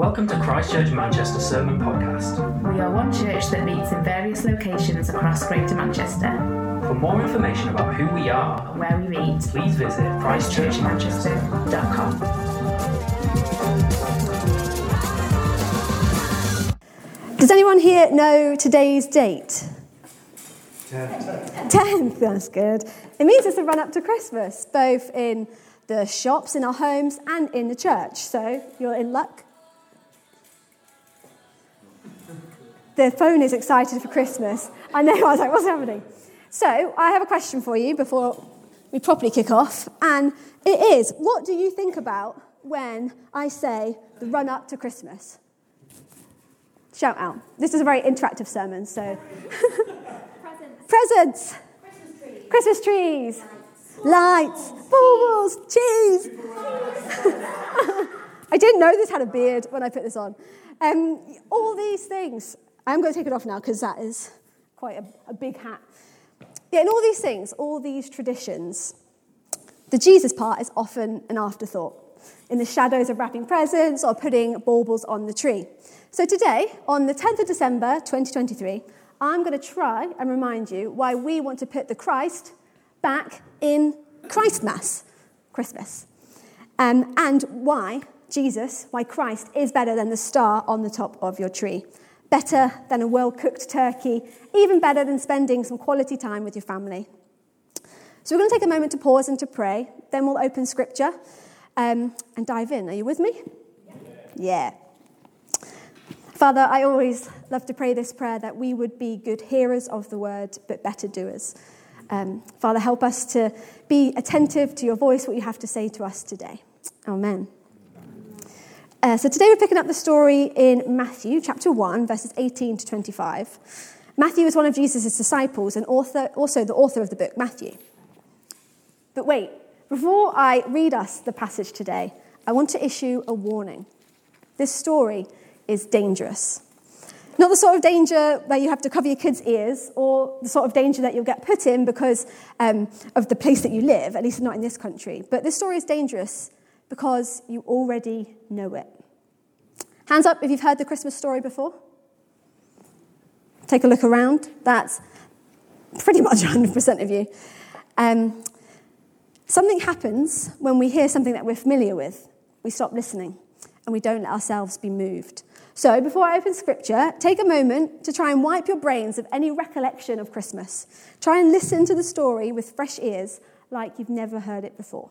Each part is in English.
Welcome to Christchurch Manchester Sermon Podcast. We are one church that meets in various locations across Greater Manchester. For more information about who we are, and Where we meet, please visit christchurchmanchester.com. Does anyone here know today's date? 10th, 10th, that's good. It means it's a run up to Christmas, both in the shops, in our homes, and in the church. So you're in luck. The phone is excited for Christmas. I know, I was like, what's happening? So I have a question for you before we properly kick off, and it is what do you think about when I say the run up to Christmas? Shout out. This is a very interactive sermon, so. Presents. Christmas trees. Lights. Baubles. Cheese. I didn't know this had a beard when I put this on. Um, all these things. I'm going to take it off now because that is quite a, a big hat. Yeah, and all these things, all these traditions, the Jesus part is often an afterthought in the shadows of wrapping presents or putting baubles on the tree. So today, on the 10th of December 2023, I'm going to try and remind you why we want to put the Christ back in Christmas, Christmas, um, and why Jesus, why Christ is better than the star on the top of your tree, better than a well cooked turkey, even better than spending some quality time with your family. So we're going to take a moment to pause and to pray, then we'll open scripture um, and dive in. Are you with me? Yeah. Father, I always love to pray this prayer that we would be good hearers of the word, but better doers. Um, Father, help us to be attentive to your voice, what you have to say to us today. Amen. Uh, so today we're picking up the story in Matthew chapter 1, verses 18 to 25. Matthew is one of Jesus' disciples and author, also the author of the book, Matthew. But wait, before I read us the passage today, I want to issue a warning. This story is dangerous. Not the sort of danger where you have to cover your kids' ears, or the sort of danger that you'll get put in because um, of the place that you live, at least not in this country. But this story is dangerous because you already know it. Hands up if you've heard the Christmas story before. Take a look around. That's pretty much 100% of you. Um, something happens when we hear something that we're familiar with. We stop listening and we don't let ourselves be moved. So, before I open scripture, take a moment to try and wipe your brains of any recollection of Christmas. Try and listen to the story with fresh ears like you've never heard it before.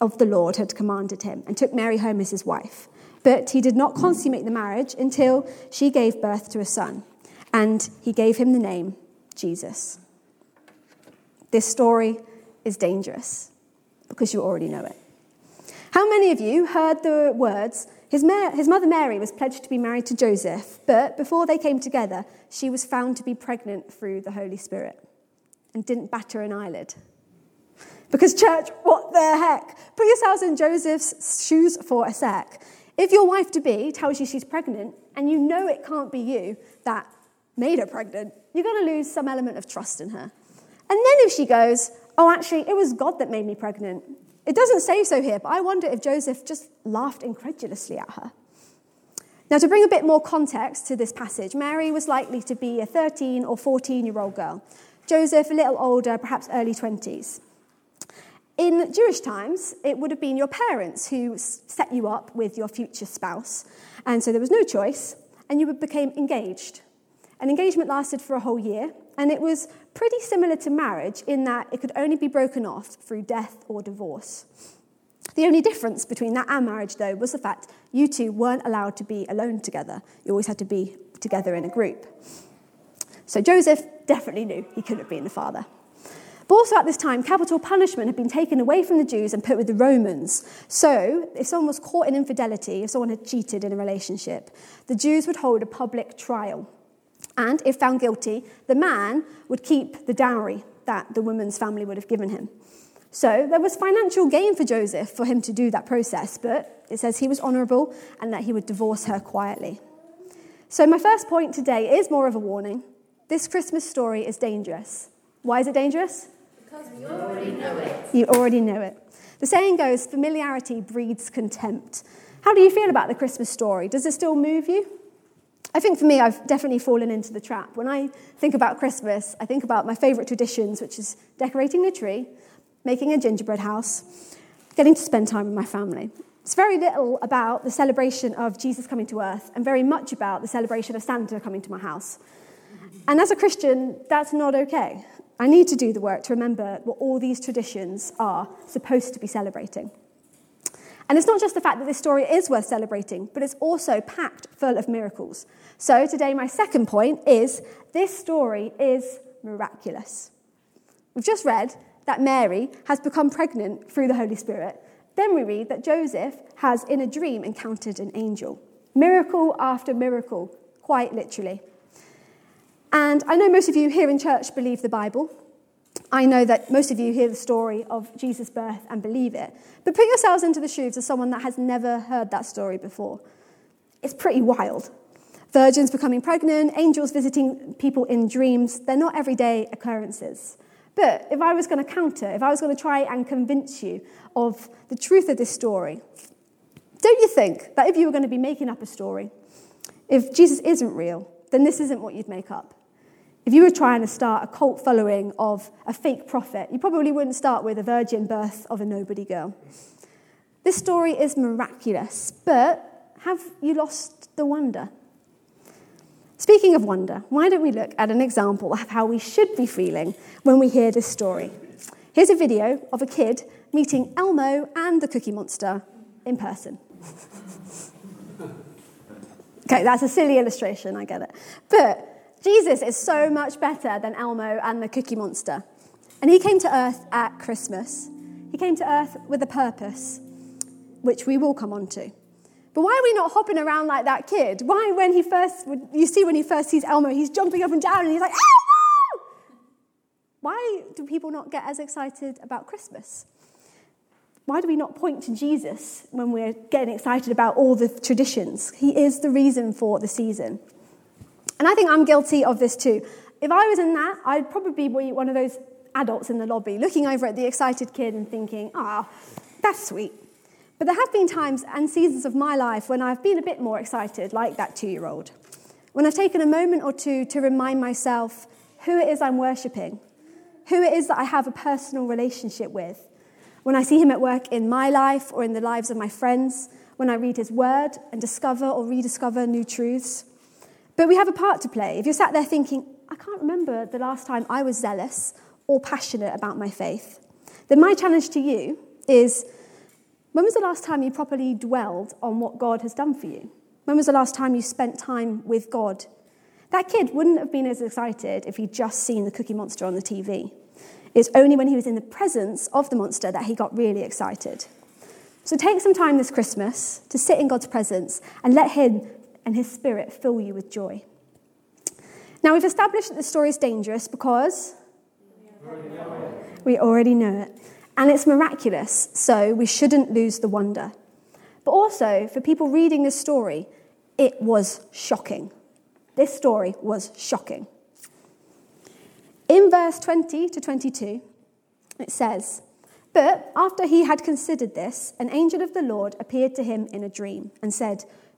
of the Lord had commanded him and took Mary home as his wife. But he did not consummate the marriage until she gave birth to a son, and he gave him the name Jesus. This story is dangerous because you already know it. How many of you heard the words, his, ma- his, mother Mary was pledged to be married to Joseph, but before they came together, she was found to be pregnant through the Holy Spirit and didn't batter an eyelid? Because, church, what the heck? Put yourselves in Joseph's shoes for a sec. If your wife to be tells you she's pregnant and you know it can't be you that made her pregnant, you're going to lose some element of trust in her. And then if she goes, Oh, actually, it was God that made me pregnant, it doesn't say so here, but I wonder if Joseph just laughed incredulously at her. Now, to bring a bit more context to this passage, Mary was likely to be a 13 or 14 year old girl. Joseph, a little older, perhaps early 20s. In Jewish times, it would have been your parents who set you up with your future spouse. And so there was no choice, and you became engaged. An engagement lasted for a whole year, and it was pretty similar to marriage in that it could only be broken off through death or divorce. The only difference between that and marriage, though, was the fact you two weren't allowed to be alone together. You always had to be together in a group. So Joseph definitely knew he couldn't have been the father. But also at this time, capital punishment had been taken away from the Jews and put with the Romans. So, if someone was caught in infidelity, if someone had cheated in a relationship, the Jews would hold a public trial. And if found guilty, the man would keep the dowry that the woman's family would have given him. So there was financial gain for Joseph for him to do that process, but it says he was honourable and that he would divorce her quietly. So, my first point today is more of a warning. This Christmas story is dangerous. Why is it dangerous? You already know it. The saying goes familiarity breeds contempt. How do you feel about the Christmas story? Does it still move you? I think for me, I've definitely fallen into the trap. When I think about Christmas, I think about my favourite traditions, which is decorating the tree, making a gingerbread house, getting to spend time with my family. It's very little about the celebration of Jesus coming to earth and very much about the celebration of Santa coming to my house. And as a Christian, that's not okay. I need to do the work to remember what all these traditions are supposed to be celebrating. And it's not just the fact that this story is worth celebrating, but it's also packed full of miracles. So today, my second point is this story is miraculous. We've just read that Mary has become pregnant through the Holy Spirit. Then we read that Joseph has, in a dream, encountered an angel. Miracle after miracle, quite literally. And I know most of you here in church believe the Bible. I know that most of you hear the story of Jesus' birth and believe it. But put yourselves into the shoes of someone that has never heard that story before. It's pretty wild. Virgins becoming pregnant, angels visiting people in dreams, they're not everyday occurrences. But if I was going to counter, if I was going to try and convince you of the truth of this story, don't you think that if you were going to be making up a story, if Jesus isn't real, then this isn't what you'd make up? If you were trying to start a cult following of a fake prophet, you probably wouldn't start with a virgin birth of a nobody girl. This story is miraculous, but have you lost the wonder? Speaking of wonder, why don't we look at an example of how we should be feeling when we hear this story? Here's a video of a kid meeting Elmo and the Cookie Monster in person. okay, that's a silly illustration, I get it. But Jesus is so much better than Elmo and the Cookie Monster. And he came to earth at Christmas. He came to earth with a purpose, which we will come on to. But why are we not hopping around like that kid? Why, when he first, you see, when he first sees Elmo, he's jumping up and down and he's like, Elmo! Why do people not get as excited about Christmas? Why do we not point to Jesus when we're getting excited about all the traditions? He is the reason for the season. And I think I'm guilty of this too. If I was in that, I'd probably be one of those adults in the lobby looking over at the excited kid and thinking, ah, oh, that's sweet. But there have been times and seasons of my life when I've been a bit more excited, like that two year old. When I've taken a moment or two to remind myself who it is I'm worshipping, who it is that I have a personal relationship with. When I see him at work in my life or in the lives of my friends, when I read his word and discover or rediscover new truths. But we have a part to play. If you're sat there thinking, I can't remember the last time I was zealous or passionate about my faith, then my challenge to you is when was the last time you properly dwelled on what God has done for you? When was the last time you spent time with God? That kid wouldn't have been as excited if he'd just seen the Cookie Monster on the TV. It's only when he was in the presence of the monster that he got really excited. So take some time this Christmas to sit in God's presence and let Him and his spirit fill you with joy. Now, we've established that the story is dangerous because we already know it. And it's miraculous, so we shouldn't lose the wonder. But also, for people reading this story, it was shocking. This story was shocking. In verse 20 to 22, it says, But after he had considered this, an angel of the Lord appeared to him in a dream and said,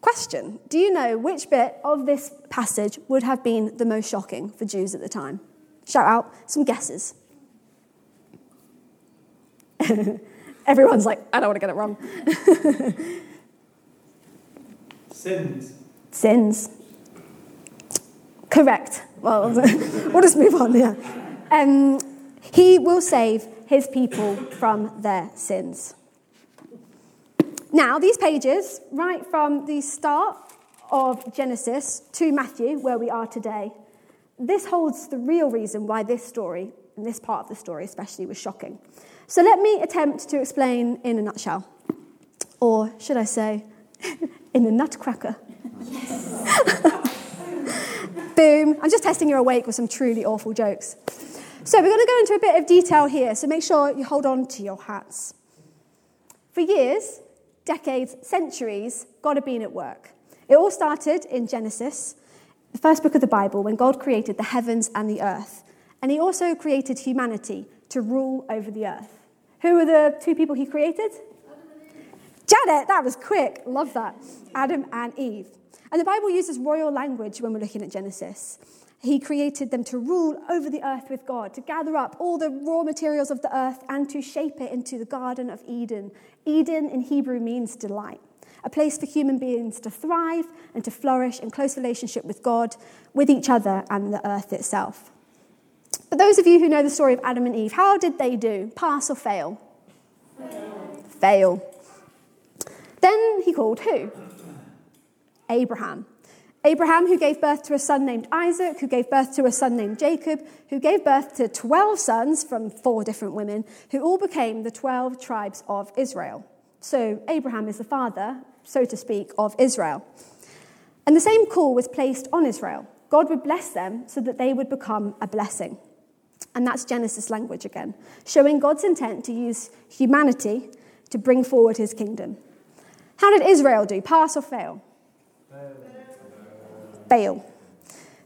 Question Do you know which bit of this passage would have been the most shocking for Jews at the time? Shout out some guesses. Everyone's like, I don't want to get it wrong. Sins. Sins. Correct. Well, we'll just move on, yeah. Um, he will save his people from their sins. Now, these pages, right from the start of Genesis to Matthew, where we are today, this holds the real reason why this story, and this part of the story especially, was shocking. So let me attempt to explain in a nutshell. Or should I say, in a nutcracker. Yes. Boom. I'm just testing you're awake with some truly awful jokes. So we're going to go into a bit of detail here, so make sure you hold on to your hats. For years, decades, centuries, God had been at work. It all started in Genesis, the first book of the Bible, when God created the heavens and the earth. And he also created humanity to rule over the earth. Who were the two people he created? Janet, that was quick. Love that. Adam and Eve. And the Bible uses royal language when we're looking at Genesis. He created them to rule over the earth with God, to gather up all the raw materials of the earth and to shape it into the Garden of Eden. Eden in Hebrew means delight, a place for human beings to thrive and to flourish in close relationship with God, with each other, and the earth itself. But those of you who know the story of Adam and Eve, how did they do? Pass or fail? Fail. fail. Then he called who? Abraham. Abraham, who gave birth to a son named Isaac, who gave birth to a son named Jacob, who gave birth to 12 sons from four different women, who all became the 12 tribes of Israel. So Abraham is the father, so to speak, of Israel. And the same call was placed on Israel. God would bless them so that they would become a blessing. And that's Genesis language again, showing God's intent to use humanity to bring forward his kingdom. How did Israel do? Pass or fail? Fail. Fail.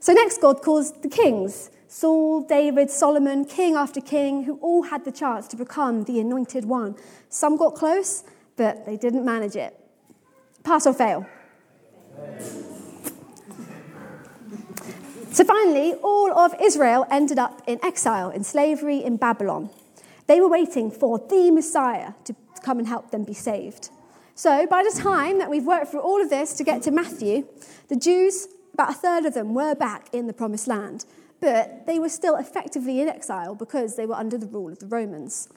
So next, God calls the kings Saul, David, Solomon, king after king, who all had the chance to become the anointed one. Some got close, but they didn't manage it. Pass or fail. So finally, all of Israel ended up in exile, in slavery in Babylon. They were waiting for the Messiah to come and help them be saved. So by the time that we've worked through all of this to get to Matthew, the Jews, about a third of them, were back in the promised land. But they were still effectively in exile because they were under the rule of the Romans.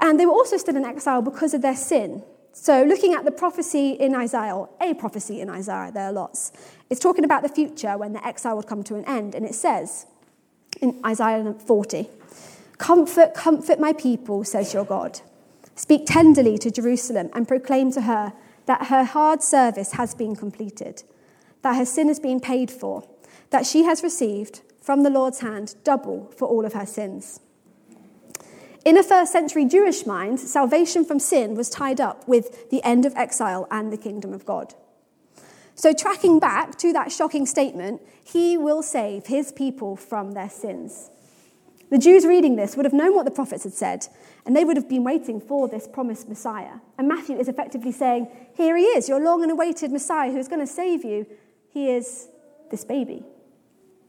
And they were also still in exile because of their sin. So, looking at the prophecy in Isaiah, a prophecy in Isaiah, there are lots, it's talking about the future when the exile would come to an end. And it says in Isaiah 40, Comfort, comfort my people, says your God. Speak tenderly to Jerusalem and proclaim to her that her hard service has been completed, that her sin has been paid for, that she has received from the Lord's hand double for all of her sins. In a first century Jewish mind, salvation from sin was tied up with the end of exile and the kingdom of God. So, tracking back to that shocking statement, he will save his people from their sins. The Jews reading this would have known what the prophets had said, and they would have been waiting for this promised Messiah. And Matthew is effectively saying, Here he is, your long and awaited Messiah who is going to save you. He is this baby.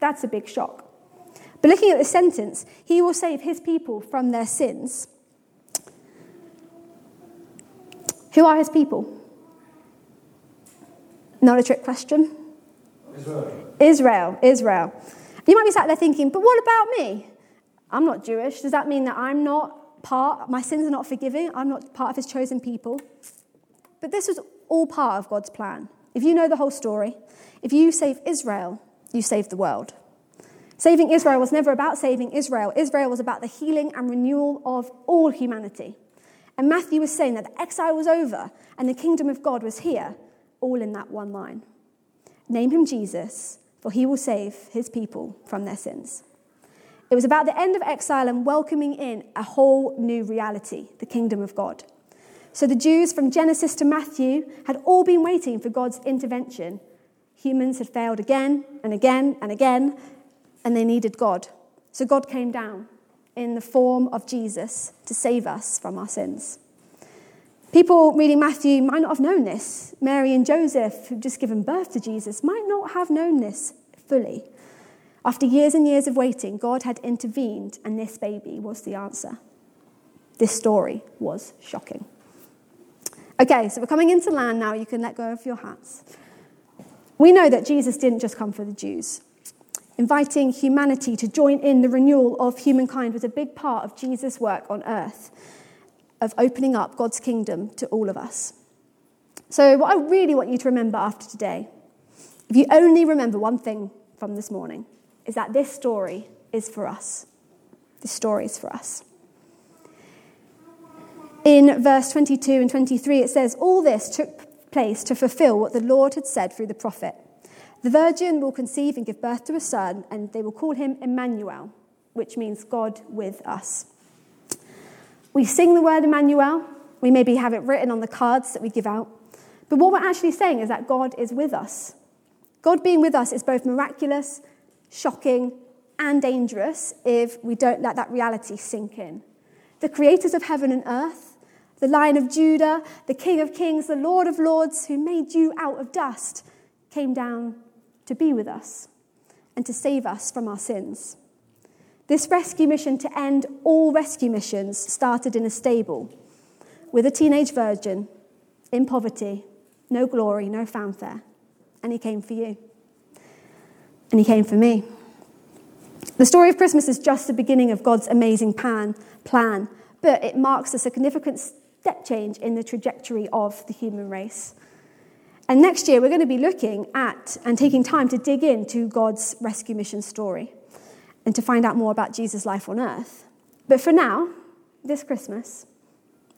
That's a big shock. But looking at the sentence, he will save his people from their sins. Who are his people? Not a trick question. Israel. Israel. Israel. You might be sat there thinking, but what about me? I'm not Jewish. Does that mean that I'm not part, my sins are not forgiven? I'm not part of his chosen people? But this was all part of God's plan. If you know the whole story, if you save Israel, you save the world. Saving Israel was never about saving Israel. Israel was about the healing and renewal of all humanity. And Matthew was saying that the exile was over and the kingdom of God was here, all in that one line. Name him Jesus, for he will save his people from their sins. It was about the end of exile and welcoming in a whole new reality, the kingdom of God. So the Jews from Genesis to Matthew had all been waiting for God's intervention. Humans had failed again and again and again, and they needed God. So God came down in the form of Jesus to save us from our sins. People reading Matthew might not have known this. Mary and Joseph, who'd just given birth to Jesus, might not have known this fully. After years and years of waiting, God had intervened, and this baby was the answer. This story was shocking. Okay, so we're coming into land now. You can let go of your hats. We know that Jesus didn't just come for the Jews. Inviting humanity to join in the renewal of humankind was a big part of Jesus' work on earth, of opening up God's kingdom to all of us. So, what I really want you to remember after today, if you only remember one thing from this morning, is that this story is for us. This story is for us. In verse 22 and 23, it says, All this took place to fulfill what the Lord had said through the prophet. The virgin will conceive and give birth to a son, and they will call him Emmanuel, which means God with us. We sing the word Emmanuel. We maybe have it written on the cards that we give out. But what we're actually saying is that God is with us. God being with us is both miraculous, shocking, and dangerous if we don't let that reality sink in. The creators of heaven and earth, the Lion of Judah, the King of Kings, the Lord of Lords, who made you out of dust, came down to be with us and to save us from our sins. This rescue mission to end all rescue missions started in a stable with a teenage virgin in poverty, no glory, no fanfare. And he came for you. And he came for me. The story of Christmas is just the beginning of God's amazing plan, but it marks a significant step change in the trajectory of the human race. And next year, we're going to be looking at and taking time to dig into God's rescue mission story and to find out more about Jesus' life on earth. But for now, this Christmas,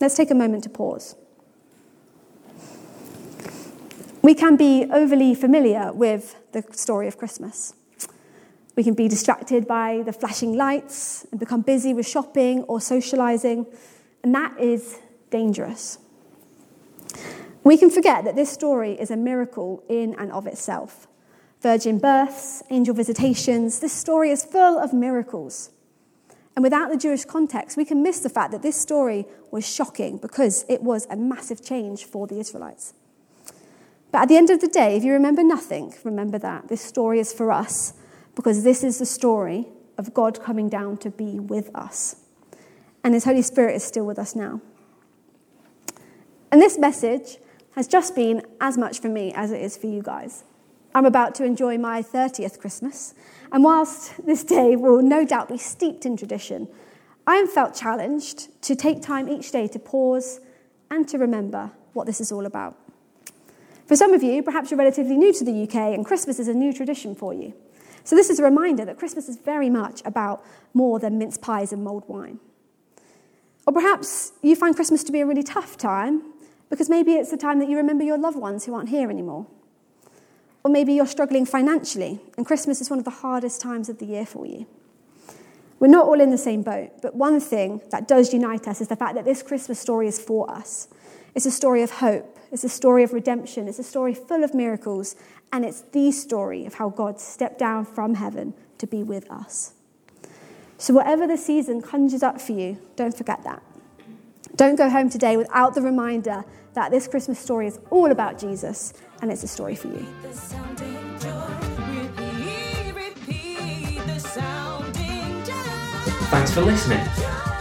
let's take a moment to pause. We can be overly familiar with the story of Christmas. We can be distracted by the flashing lights and become busy with shopping or socializing, and that is dangerous. We can forget that this story is a miracle in and of itself. Virgin births, angel visitations, this story is full of miracles. And without the Jewish context, we can miss the fact that this story was shocking because it was a massive change for the Israelites. But at the end of the day, if you remember nothing, remember that. This story is for us because this is the story of God coming down to be with us. And His Holy Spirit is still with us now. And this message has just been as much for me as it is for you guys. I'm about to enjoy my 30th Christmas, and whilst this day will no doubt be steeped in tradition, I am felt challenged to take time each day to pause and to remember what this is all about. For some of you, perhaps you're relatively new to the UK and Christmas is a new tradition for you. So, this is a reminder that Christmas is very much about more than mince pies and mulled wine. Or perhaps you find Christmas to be a really tough time because maybe it's the time that you remember your loved ones who aren't here anymore. Or maybe you're struggling financially and Christmas is one of the hardest times of the year for you. We're not all in the same boat, but one thing that does unite us is the fact that this Christmas story is for us. It's a story of hope, it's a story of redemption, it's a story full of miracles, and it's the story of how God stepped down from heaven to be with us. So, whatever the season conjures up for you, don't forget that. Don't go home today without the reminder that this Christmas story is all about Jesus and it's a story for you. Thanks for listening.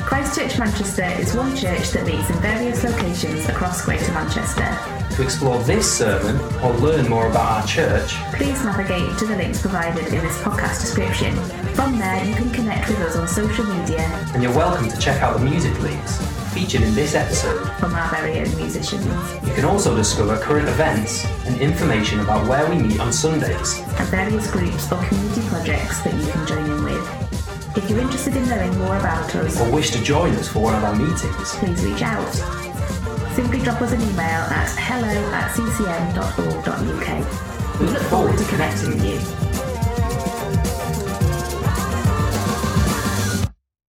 Christchurch Manchester is one church that meets in various locations across Greater Manchester. To explore this sermon or learn more about our church, Please navigate to the links provided in this podcast description. From there, you can connect with us on social media and you're welcome to check out the music leads featured in this episode. from our very own musicians You can also discover current events and information about where we meet on Sundays. and various groups or community projects that you can join in with. If you're interested in knowing more about us, Or wish to join us for one of our meetings, please reach out. Simply drop us an email at hello at ccm.org.uk. We look forward to connecting with you.